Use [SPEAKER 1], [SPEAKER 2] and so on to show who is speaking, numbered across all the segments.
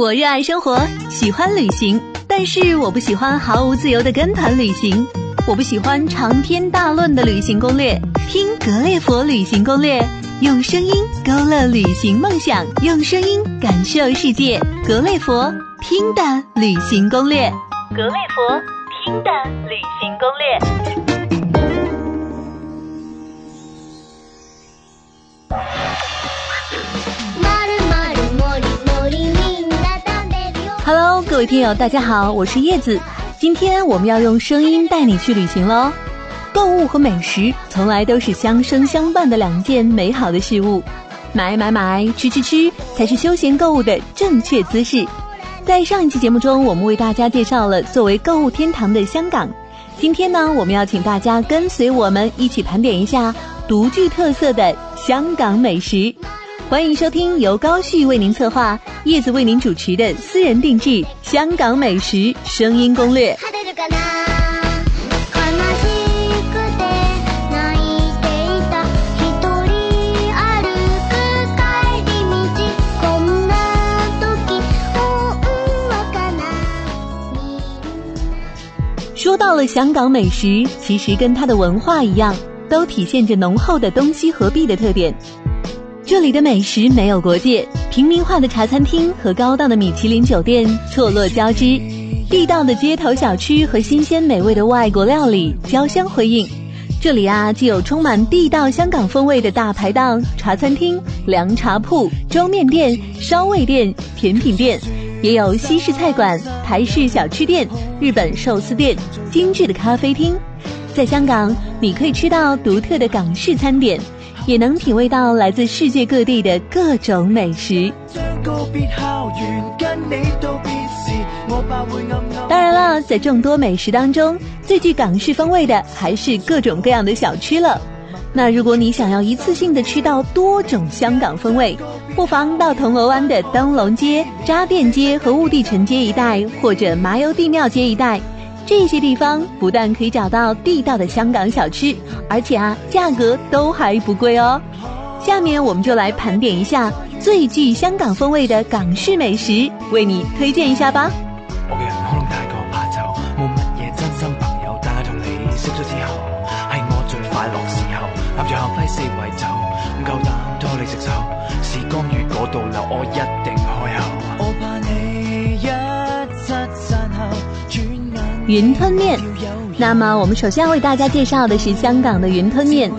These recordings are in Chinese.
[SPEAKER 1] 我热爱生活，喜欢旅行，但是我不喜欢毫无自由的跟团旅行。我不喜欢长篇大论的旅行攻略。听格列佛旅行攻略，用声音勾勒旅行梦想，用声音感受世界。格列佛听的旅行攻略，格列佛听的旅行攻略。Hello，各位听友，大家好，我是叶子。今天我们要用声音带你去旅行喽。购物和美食从来都是相生相伴的两件美好的事物，买买买，吃吃吃，才是休闲购物的正确姿势。在上一期节目中，我们为大家介绍了作为购物天堂的香港。今天呢，我们要请大家跟随我们一起盘点一下独具特色的香港美食。欢迎收听由高旭为您策划、叶子为您主持的私人定制香港美食声音攻略。说到了香港美食，其实跟它的文化一样，都体现着浓厚的东西合璧的特点。这里的美食没有国界，平民化的茶餐厅和高档的米其林酒店错落交织，地道的街头小吃和新鲜美味的外国料理交相辉映。这里啊，既有充满地道香港风味的大排档、茶餐厅、凉茶铺、粥面店、烧味店、甜品店，也有西式菜馆、台式小吃店、日本寿司店、精致的咖啡厅。在香港，你可以吃到独特的港式餐点。也能体味到来自世界各地的各种美食。当然了，在众多美食当中，最具港式风味的还是各种各样的小吃了。那如果你想要一次性的吃到多种香港风味，不妨到铜锣湾的灯笼街、渣甸街和雾地城街一带，或者麻油地庙街一带。这些地方不但可以找到地道的香港小吃，而且啊，价格都还不贵哦。下面我们就来盘點一下最具香港風味的港式美食，為你推薦一下吧。我嘅人可能太過怕醜，冇乜嘢真心朋友，但係同你識咗之後，係我最快樂時候。立住後揮四圍走，唔夠膽拖你食手，時光如果倒流，我一定云吞面，那么我们首先要为大家介绍的是香港的云吞面。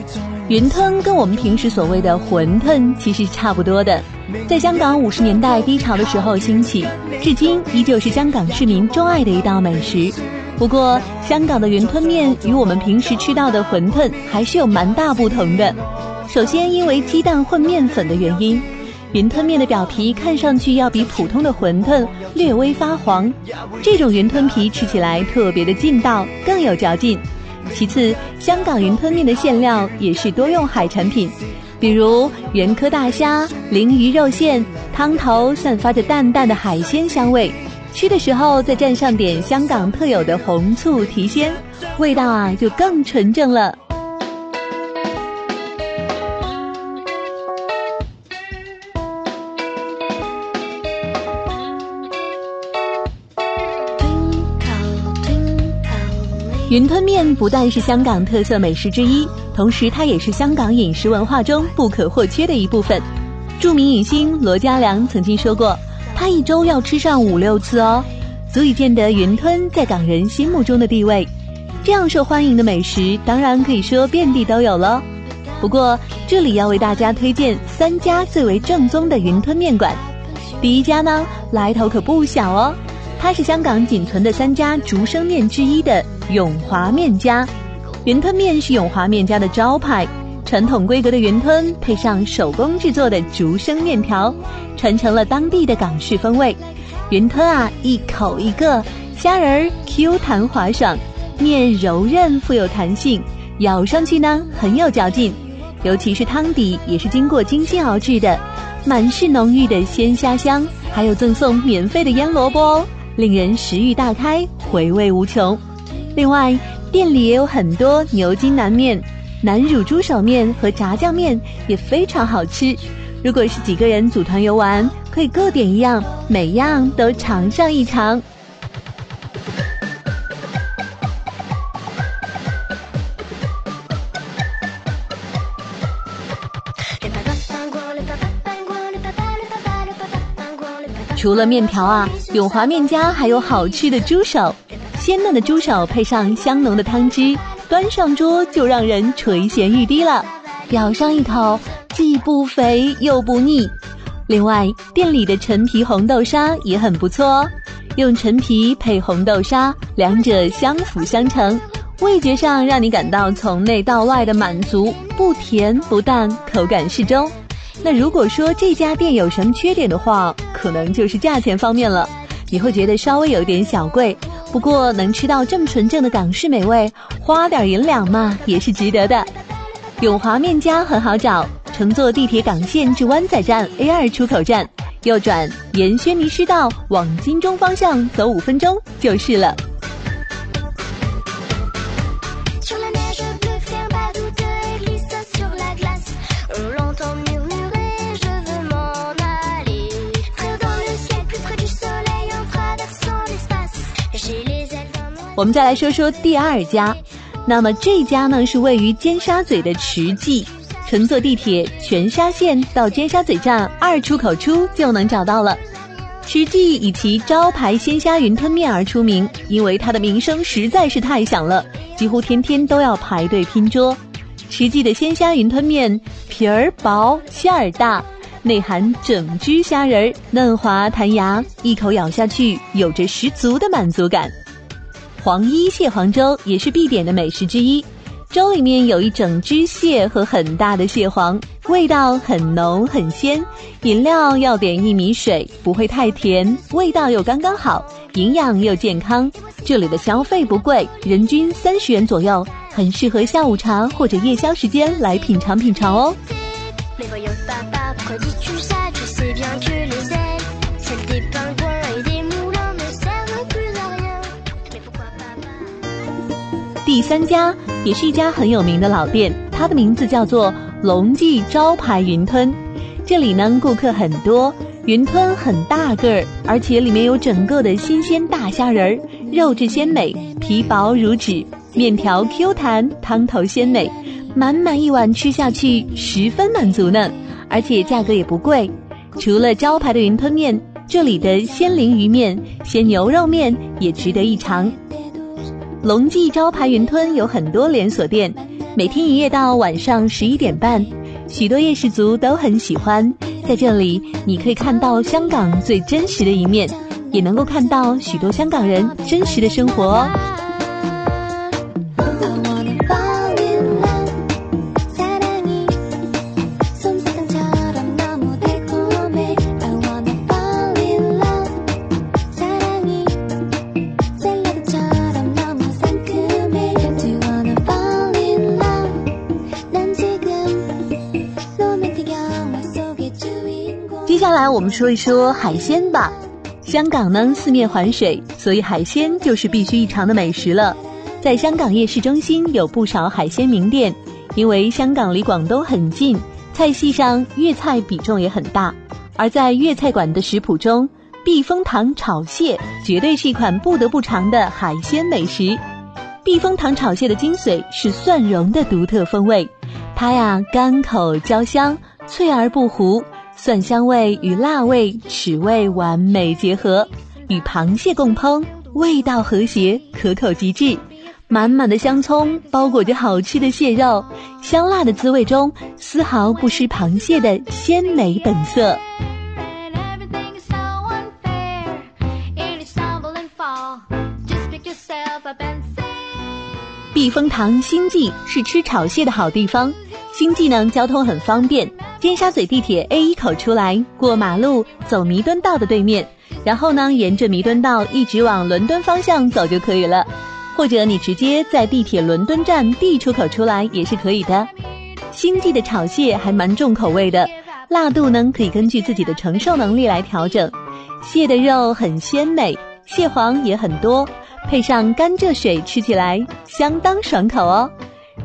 [SPEAKER 1] 云吞跟我们平时所谓的馄饨其实差不多的，在香港五十年代低潮的时候兴起，至今依旧是香港市民钟爱的一道美食。不过，香港的云吞面与我们平时吃到的馄饨还是有蛮大不同的。首先，因为鸡蛋混面粉的原因。云吞面的表皮看上去要比普通的馄饨略微发黄，这种云吞皮吃起来特别的劲道，更有嚼劲。其次，香港云吞面的馅料也是多用海产品，比如原科大虾、鲮鱼肉馅，汤头散发着淡淡的海鲜香味，吃的时候再蘸上点香港特有的红醋提鲜，味道啊就更纯正了。云吞面不但是香港特色美食之一，同时它也是香港饮食文化中不可或缺的一部分。著名影星罗家良曾经说过，他一周要吃上五六次哦，足以见得云吞在港人心目中的地位。这样受欢迎的美食，当然可以说遍地都有了。不过这里要为大家推荐三家最为正宗的云吞面馆。第一家呢，来头可不小哦。它是香港仅存的三家竹升面之一的永华面家，云吞面是永华面家的招牌，传统规格的云吞配上手工制作的竹升面条，传承了当地的港式风味。云吞啊，一口一个，虾仁 Q 弹滑爽，面柔韧富有弹性，咬上去呢很有嚼劲，尤其是汤底也是经过精心熬制的，满是浓郁的鲜虾香，还有赠送免费的腌萝卜哦。令人食欲大开，回味无穷。另外，店里也有很多牛筋南面、南乳猪手面和炸酱面，也非常好吃。如果是几个人组团游玩，可以各点一样，每样都尝上一尝。除了面条啊，永华面家还有好吃的猪手，鲜嫩的猪手配上香浓的汤汁，端上桌就让人垂涎欲滴了。咬上一口，既不肥又不腻。另外，店里的陈皮红豆沙也很不错哦，用陈皮配红豆沙，两者相辅相成，味觉上让你感到从内到外的满足，不甜不淡，口感适中。那如果说这家店有什么缺点的话，可能就是价钱方面了，你会觉得稍微有点小贵。不过能吃到这么纯正的港式美味，花点银两嘛也是值得的。永华面家很好找，乘坐地铁港线至湾仔站 A 二出口站，右转沿轩尼诗道往金钟方向走五分钟就是了。我们再来说说第二家，那么这家呢是位于尖沙咀的池记，乘坐地铁全沙线到尖沙咀站二出口出就能找到了。池记以其招牌鲜虾云吞面而出名，因为它的名声实在是太响了，几乎天天都要排队拼桌。池记的鲜虾云吞面皮儿薄馅儿大，内含整只虾仁儿，嫩滑弹牙，一口咬下去有着十足的满足感。黄衣蟹黄粥也是必点的美食之一，粥里面有一整只蟹和很大的蟹黄，味道很浓很鲜。饮料要点薏米水，不会太甜，味道又刚刚好，营养又健康。这里的消费不贵，人均三十元左右，很适合下午茶或者夜宵时间来品尝品尝哦。第三家也是一家很有名的老店，它的名字叫做龙记招牌云吞。这里呢，顾客很多，云吞很大个儿，而且里面有整个的新鲜大虾仁儿，肉质鲜美，皮薄如纸，面条 Q 弹，汤头鲜美，满满一碗吃下去十分满足呢。而且价格也不贵，除了招牌的云吞面，这里的鲜鲮鱼面、鲜牛肉面也值得一尝。龙记招牌云吞有很多连锁店，每天营业到晚上十一点半，许多夜市族都很喜欢。在这里，你可以看到香港最真实的一面，也能够看到许多香港人真实的生活哦。我们说一说海鲜吧。香港呢，四面环水，所以海鲜就是必须一尝的美食了。在香港夜市中心有不少海鲜名店，因为香港离广东很近，菜系上粤菜比重也很大。而在粤菜馆的食谱中，避风塘炒蟹绝对是一款不得不尝的海鲜美食。避风塘炒蟹的精髓是蒜蓉的独特风味，它呀甘口焦香，脆而不糊。蒜香味与辣味、齿味完美结合，与螃蟹共烹，味道和谐，可口极致。满满的香葱包裹着好吃的蟹肉，香辣的滋味中丝毫不失螃蟹的鲜美本色。避风塘新记是吃炒蟹的好地方，新记呢交通很方便。尖沙咀地铁 A 一口出来，过马路走弥敦道的对面，然后呢，沿着弥敦道一直往伦敦方向走就可以了。或者你直接在地铁伦敦站 D 出口出来也是可以的。星记的炒蟹还蛮重口味的，辣度呢可以根据自己的承受能力来调整。蟹的肉很鲜美，蟹黄也很多，配上甘蔗水吃起来相当爽口哦。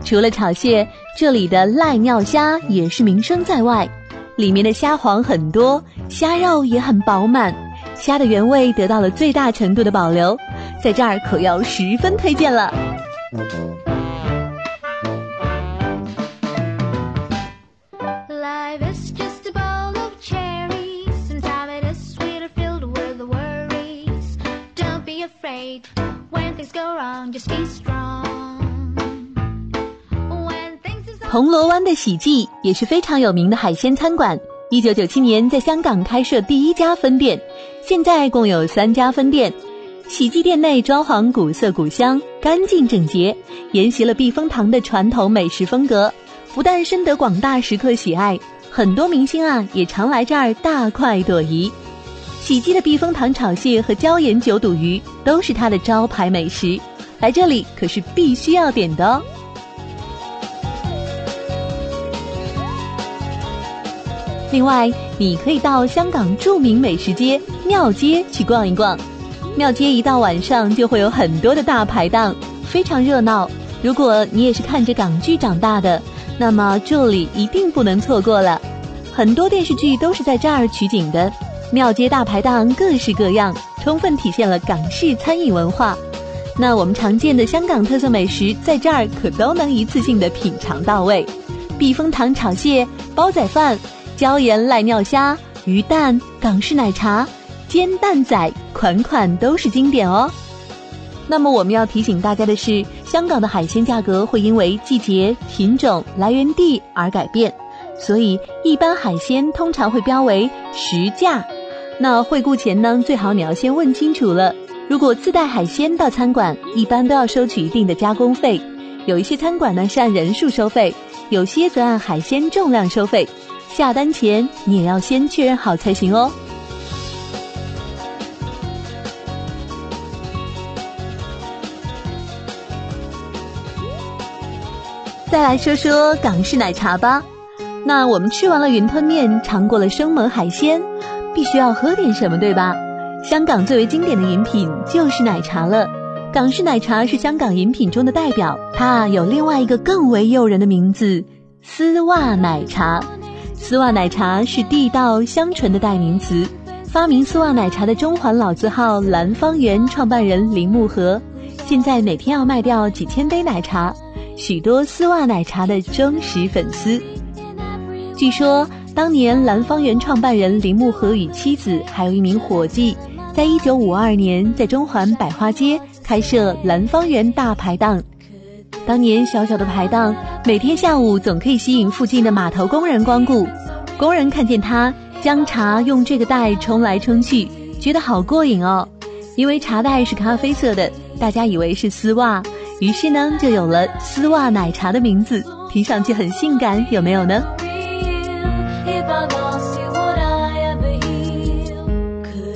[SPEAKER 1] 除了炒蟹。这里的濑尿虾也是名声在外，里面的虾黄很多，虾肉也很饱满，虾的原味得到了最大程度的保留，在这儿可要十分推荐了。铜锣湾的喜记也是非常有名的海鲜餐馆。一九九七年在香港开设第一家分店，现在共有三家分店。喜记店内装潢古色古香、干净整洁，沿袭了避风塘的传统美食风格，不但深得广大食客喜爱，很多明星啊也常来这儿大快朵颐。喜记的避风塘炒蟹和椒盐九肚鱼都是它的招牌美食，来这里可是必须要点的哦。另外，你可以到香港著名美食街庙街去逛一逛。庙街一到晚上就会有很多的大排档，非常热闹。如果你也是看着港剧长大的，那么这里一定不能错过了。很多电视剧都是在这儿取景的。庙街大排档各式各样，充分体现了港式餐饮文化。那我们常见的香港特色美食，在这儿可都能一次性的品尝到位。避风塘炒蟹、煲仔饭。椒盐濑尿虾、鱼蛋、港式奶茶、煎蛋仔，款款都是经典哦。那么我们要提醒大家的是，香港的海鲜价格会因为季节、品种、来源地而改变，所以一般海鲜通常会标为实价。那惠顾前呢，最好你要先问清楚了。如果自带海鲜到餐馆，一般都要收取一定的加工费。有一些餐馆呢是按人数收费，有些则按海鲜重量收费。下单前你也要先确认好才行哦。再来说说港式奶茶吧。那我们吃完了云吞面，尝过了生猛海鲜，必须要喝点什么，对吧？香港最为经典的饮品就是奶茶了。港式奶茶是香港饮品中的代表，它有另外一个更为诱人的名字——丝袜奶茶。丝袜奶茶是地道香醇的代名词。发明丝袜奶茶的中环老字号蓝方园创办人林木和，现在每天要卖掉几千杯奶茶，许多丝袜奶茶的忠实粉丝。据说当年蓝方园创办人林木和与妻子还有一名伙计，在一九五二年在中环百花街开设蓝方园大排档。当年小小的排档，每天下午总可以吸引附近的码头工人光顾。工人看见他将茶用这个袋冲来冲去，觉得好过瘾哦。因为茶袋是咖啡色的，大家以为是丝袜，于是呢就有了丝袜奶茶的名字。听上去很性感，有没有呢？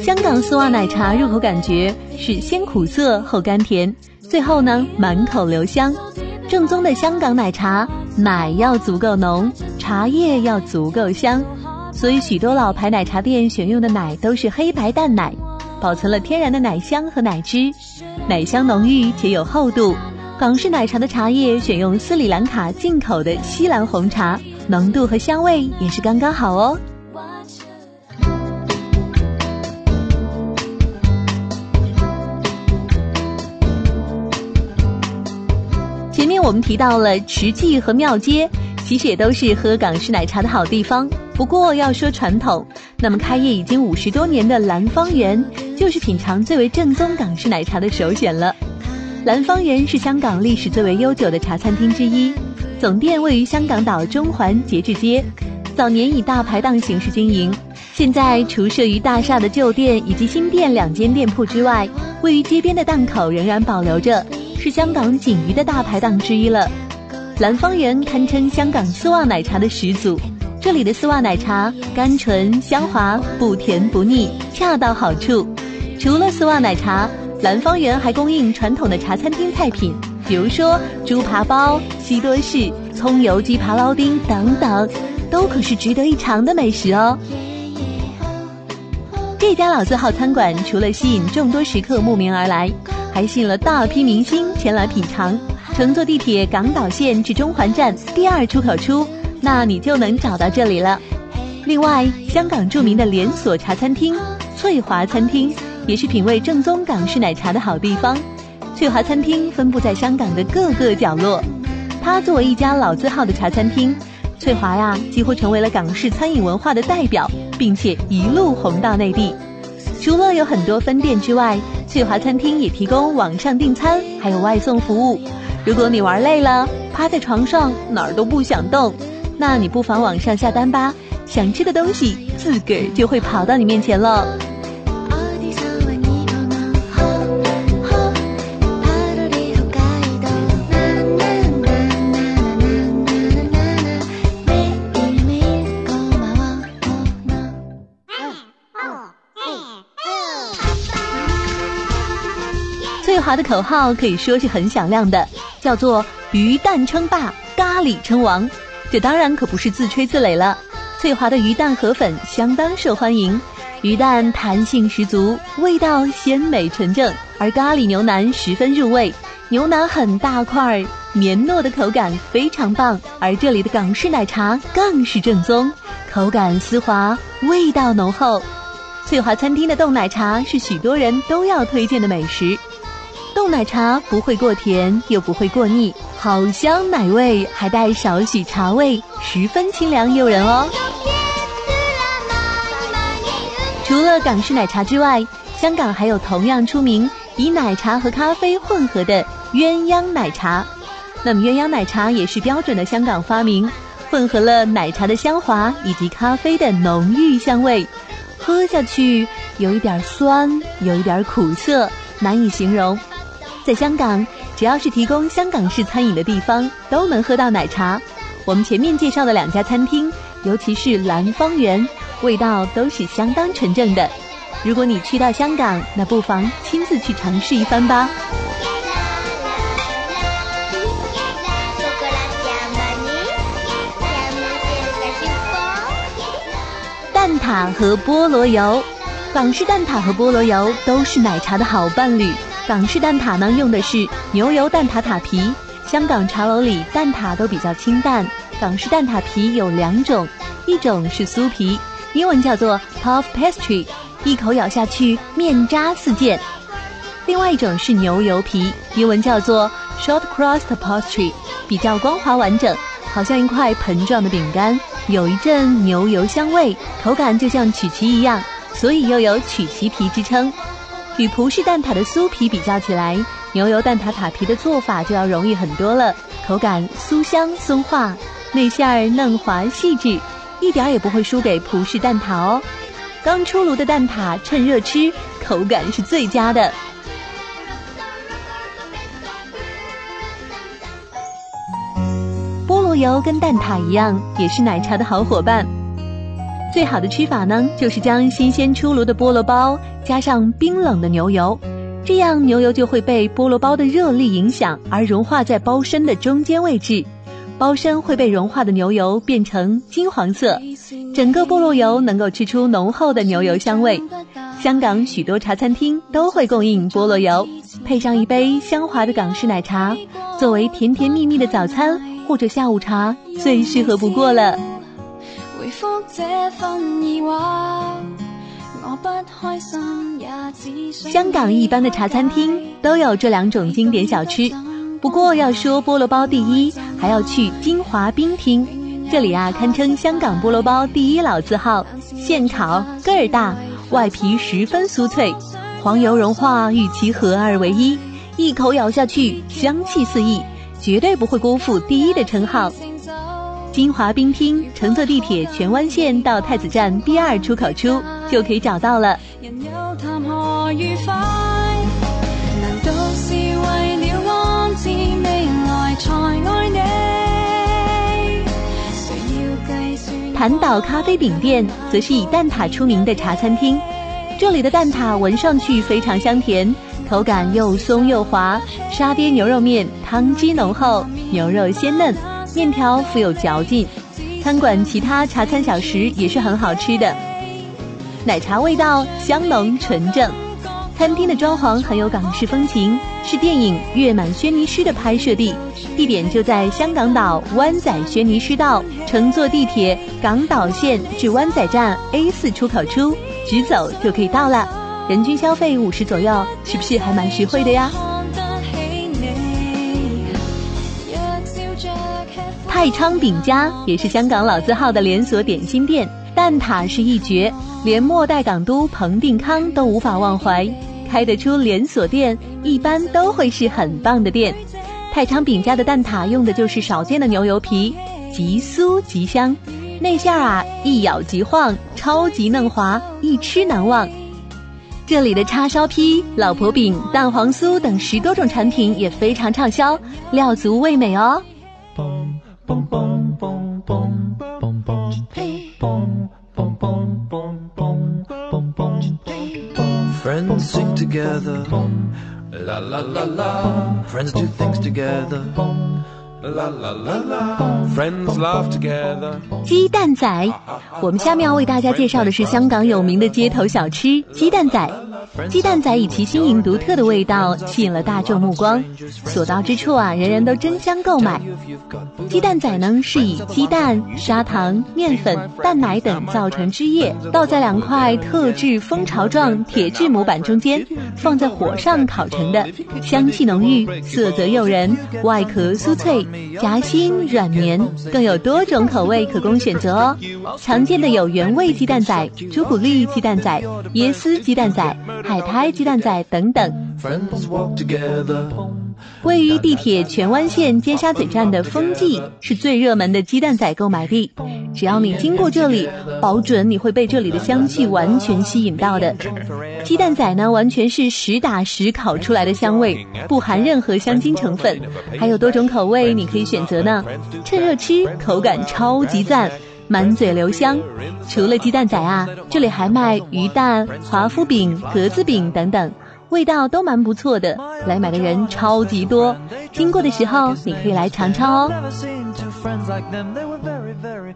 [SPEAKER 1] 香港丝袜奶茶入口感觉是先苦涩后甘甜，最后呢满口留香。正宗的香港奶茶，奶要足够浓，茶叶要足够香，所以许多老牌奶茶店选用的奶都是黑白淡奶，保存了天然的奶香和奶汁，奶香浓郁且有厚度。港式奶茶的茶叶选用斯里兰卡进口的锡兰红茶，浓度和香味也是刚刚好哦。我们提到了池记和庙街，其实也都是喝港式奶茶的好地方。不过要说传统，那么开业已经五十多年的蓝方园，就是品尝最为正宗港式奶茶的首选了。蓝方园是香港历史最为悠久的茶餐厅之一，总店位于香港岛中环节制街，早年以大排档形式经营。现在除设于大厦的旧店以及新店两间店铺之外，位于街边的档口仍然保留着。是香港仅余的大排档之一了。蓝方园堪称香港丝袜奶茶的始祖，这里的丝袜奶茶甘醇香滑，不甜不腻，恰到好处。除了丝袜奶茶，蓝方园还供应传统的茶餐厅菜品，比如说猪扒包、西多士、葱油鸡扒捞丁等等，都可是值得一尝的美食哦。这家老字号餐馆除了吸引众多食客慕名而来。还吸引了大批明星前来品尝。乘坐地铁港岛线至中环站第二出口出，那你就能找到这里了。另外，香港著名的连锁茶餐厅翠华餐厅也是品味正宗港式奶茶的好地方。翠华餐厅分布在香港的各个角落，它作为一家老字号的茶餐厅，翠华呀几乎成为了港式餐饮文化的代表，并且一路红到内地。除了有很多分店之外，翠华餐厅也提供网上订餐，还有外送服务。如果你玩累了，趴在床上哪儿都不想动，那你不妨网上下单吧。想吃的东西，自个儿就会跑到你面前了。华的口号可以说是很响亮的，叫做“鱼蛋称霸，咖喱称王”。这当然可不是自吹自擂了。翠华的鱼蛋河粉相当受欢迎，鱼蛋弹性十足，味道鲜美纯正，而咖喱牛腩十分入味，牛腩很大块，绵糯的口感非常棒。而这里的港式奶茶更是正宗，口感丝滑，味道浓厚。翠华餐厅的冻奶茶是许多人都要推荐的美食，冻奶茶不会过甜，又不会过腻。好香奶味，还带少许茶味，十分清凉诱人哦。除了港式奶茶之外，香港还有同样出名以奶茶和咖啡混合的鸳鸯奶茶。那么鸳鸯奶茶也是标准的香港发明，混合了奶茶的香滑以及咖啡的浓郁香味，喝下去有一点酸，有一点苦涩，难以形容。在香港。只要是提供香港式餐饮的地方，都能喝到奶茶。我们前面介绍的两家餐厅，尤其是蓝方园，味道都是相当纯正的。如果你去到香港，那不妨亲自去尝试一番吧。蛋挞和菠萝油，港式蛋挞和菠萝油都是奶茶的好伴侣。港式蛋挞呢，用的是牛油蛋挞塔皮。香港茶楼里蛋挞都比较清淡，港式蛋挞皮有两种，一种是酥皮，英文叫做 puff pastry，一口咬下去面渣四溅；另外一种是牛油皮，英文叫做 short crust pastry，比较光滑完整，好像一块盆状的饼干，有一阵牛油香味，口感就像曲奇一样，所以又有曲奇皮之称。与葡式蛋挞的酥皮比较起来，牛油蛋挞塔皮的做法就要容易很多了，口感酥香松化，内馅儿嫩滑细致，一点也不会输给葡式蛋挞哦。刚出炉的蛋挞趁热吃，口感是最佳的。菠萝油跟蛋挞一样，也是奶茶的好伙伴。最好的吃法呢，就是将新鲜出炉的菠萝包加上冰冷的牛油，这样牛油就会被菠萝包的热力影响而融化在包身的中间位置，包身会被融化的牛油变成金黄色，整个菠萝油能够吃出浓厚的牛油香味。香港许多茶餐厅都会供应菠萝油，配上一杯香滑的港式奶茶，作为甜甜蜜蜜的早餐或者下午茶，最适合不过了。香港一般的茶餐厅都有这两种经典小吃，不过要说菠萝包第一，还要去金华冰厅。这里啊，堪称香港菠萝包第一老字号，现烤个儿大，外皮十分酥脆，黄油融化与其合二为一，一口咬下去香气四溢，绝对不会辜负第一的称号。金华冰厅，乘坐地铁荃湾线到太子站 B 二出口处就可以找到了。潭岛咖啡饼店则是以蛋挞出名的茶餐厅，这里的蛋挞闻上去非常香甜，口感又松又滑，沙爹牛肉面汤汁浓厚，牛肉鲜嫩。面条富有嚼劲，餐馆其他茶餐小食也是很好吃的，奶茶味道香浓纯正。餐厅的装潢很有港式风情，是电影《月满轩尼诗》的拍摄地，地点就在香港岛湾仔轩尼诗道。乘坐地铁港岛线至湾仔站 A 四出口处，直走就可以到了。人均消费五十左右，是不是还蛮实惠的呀？太昌饼家也是香港老字号的连锁点心店，蛋挞是一绝，连末代港督彭定康都无法忘怀。开得出连锁店，一般都会是很棒的店。太昌饼家的蛋挞用的就是少见的牛油皮，极酥极香，内馅啊一咬即晃，超级嫩滑，一吃难忘。这里的叉烧坯、老婆饼、蛋黄酥等十多种产品也非常畅销，料足味美哦。boom, boom, boom, boom, boom, boom, boom, boom, boom, boom, boom, boom, boom, boom. Friends sing together, la la la la. Friends do things together. 鸡蛋仔，我们下面要为大家介绍的是香港有名的街头小吃——鸡蛋仔。鸡蛋仔以其新颖独特的味道吸引了大众目光，所到之处啊，人人都争相购买。鸡蛋仔呢，是以鸡蛋、砂糖、面粉、蛋奶等造成汁液，倒在两块特制蜂巢状铁质模板中间，放在火上烤成的，香气浓郁，色泽诱人，外壳酥脆，夹心软绵，更有多种口味可供选择哦。常见的有原味鸡蛋仔、朱古力鸡蛋仔、椰丝鸡蛋仔。海苔鸡蛋仔等等。位于地铁荃湾线尖沙咀站的丰记是最热门的鸡蛋仔购买地。只要你经过这里，保准你会被这里的香气完全吸引到的。鸡蛋仔呢，完全是实打实烤出来的香味，不含任何香精成分，还有多种口味你可以选择呢。趁热吃，口感超级赞。满嘴留香，除了鸡蛋仔啊，这里还卖鱼蛋、华夫饼、格子饼等等，味道都蛮不错的。来买的人超级多，经过的时候你可以来尝尝哦。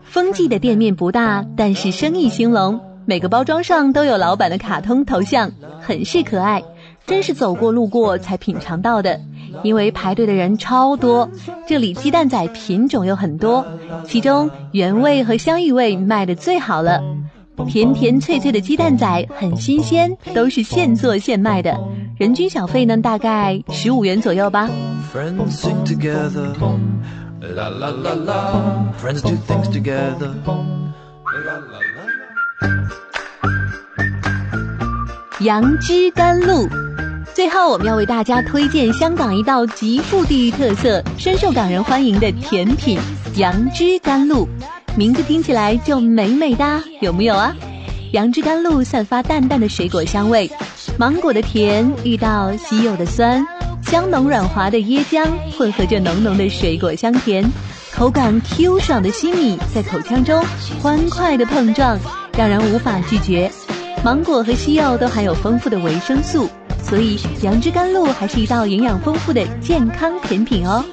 [SPEAKER 1] 风记的店面不大，但是生意兴隆，每个包装上都有老板的卡通头像，很是可爱，真是走过路过才品尝到的。因为排队的人超多，这里鸡蛋仔品种有很多，其中原味和香芋味卖的最好了。甜甜脆脆的鸡蛋仔很新鲜，都是现做现卖的，人均小费呢大概十五元左右吧。杨枝甘露。最后，我们要为大家推荐香港一道极富地域特色、深受港人欢迎的甜品——杨枝甘露。名字听起来就美美哒，有木有啊？杨枝甘露散发淡淡的水果香味，芒果的甜遇到西柚的酸，香浓软滑的椰浆混合着浓浓的水果香甜，口感 Q 爽的西米在口腔中欢快的碰撞，让人无法拒绝。芒果和西柚都含有丰富的维生素。所以，杨枝甘露还是一道营养丰富的健康甜品哦。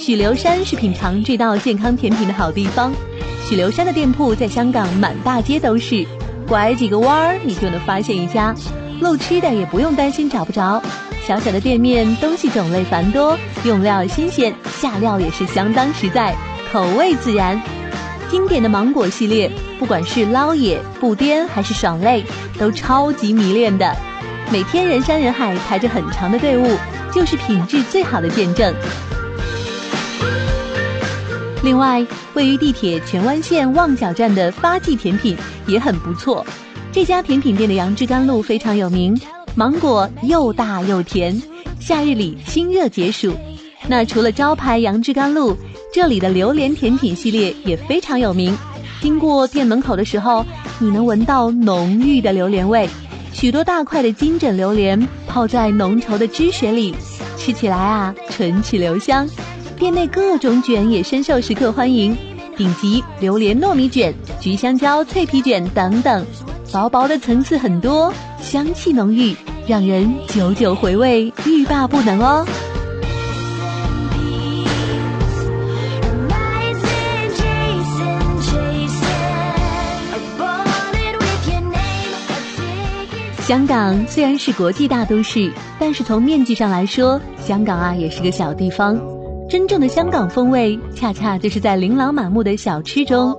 [SPEAKER 1] 许留山是品尝这道健康甜品的好地方。许留山的店铺在香港满大街都是，拐几个弯儿你就能发现一家。路痴的也不用担心找不着。小小的店面，东西种类繁多，用料新鲜，下料也是相当实在，口味自然。经典的芒果系列，不管是捞野、布颠还是爽类，都超级迷恋的。每天人山人海排着很长的队伍，就是品质最好的见证。另外，位于地铁荃湾线旺角站的发记甜品也很不错。这家甜品店的杨枝甘露非常有名，芒果又大又甜，夏日里清热解暑。那除了招牌杨枝甘露，这里的榴莲甜品系列也非常有名。经过店门口的时候，你能闻到浓郁的榴莲味。许多大块的金枕榴莲泡在浓稠的汁水里，吃起来啊，唇齿留香。店内各种卷也深受食客欢迎，顶级榴莲糯米卷、橘香蕉脆皮卷等等，薄薄的层次很多，香气浓郁，让人久久回味，欲罢不能哦。香港虽然是国际大都市，但是从面积上来说，香港啊也是个小地方。真正的香港风味，恰恰就是在琳琅满目的小吃中，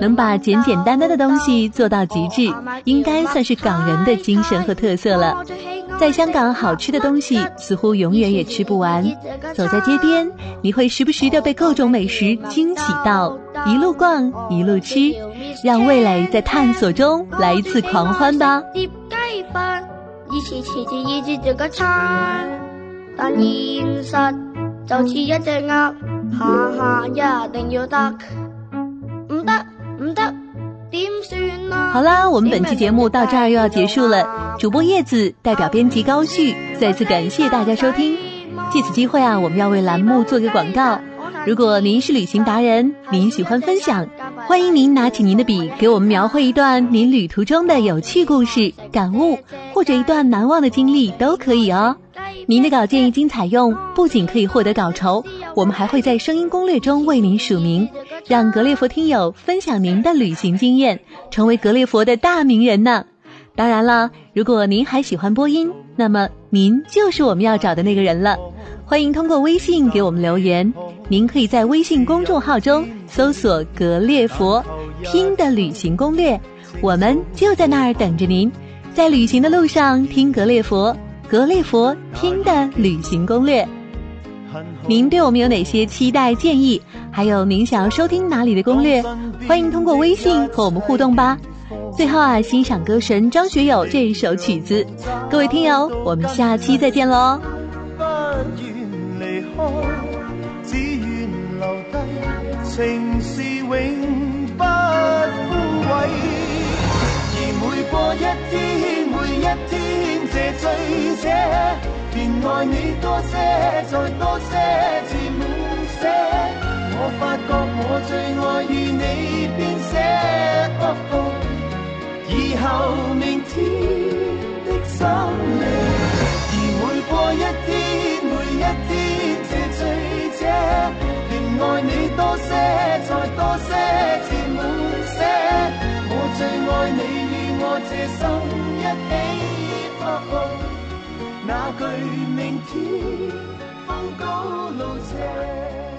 [SPEAKER 1] 能把简简单单的东西做到极致，应该算是港人的精神和特色了。在香港，好吃的东西似乎永远也吃不完。走在街边，你会时不时的被各种美食惊喜到，一路逛，一路吃，让味蕾在探索中来一次狂欢吧。碟鸡饭，以前前住意住做个餐，但现实。就似一只鸭，下下一定要得，唔得唔得，点算啊？好啦，我们本期节目到这儿又要结束了。主播叶子代表编辑高旭，再次感谢大家收听。借此机会啊，我们要为栏目做个广告。如果您是旅行达人，您喜欢分享，欢迎您拿起您的笔，给我们描绘一段您旅途中的有趣故事、感悟，或者一段难忘的经历都可以哦。您的稿件一经采用，不仅可以获得稿酬，我们还会在声音攻略中为您署名，让格列佛听友分享您的旅行经验，成为格列佛的大名人呢。当然了，如果您还喜欢播音，那么您就是我们要找的那个人了。欢迎通过微信给我们留言，您可以在微信公众号中搜索“格列佛”拼的旅行攻略，我们就在那儿等着您，在旅行的路上听格列佛。格列佛听的旅行攻略，您对我们有哪些期待建议？还有您想要收听哪里的攻略？欢迎通过微信和我们互动吧。最后啊，欣赏歌神张学友这首曲子。各位听友，我们下期再见喽。
[SPEAKER 2] 这醉者，便爱你多些，再多些，至满些。我发觉我最爱与你编写，以后明天的心里，而每过一天，每一天，这醉者，便爱你多些，再多些，至满些。我最爱你与我这心一起。那句明天风高路斜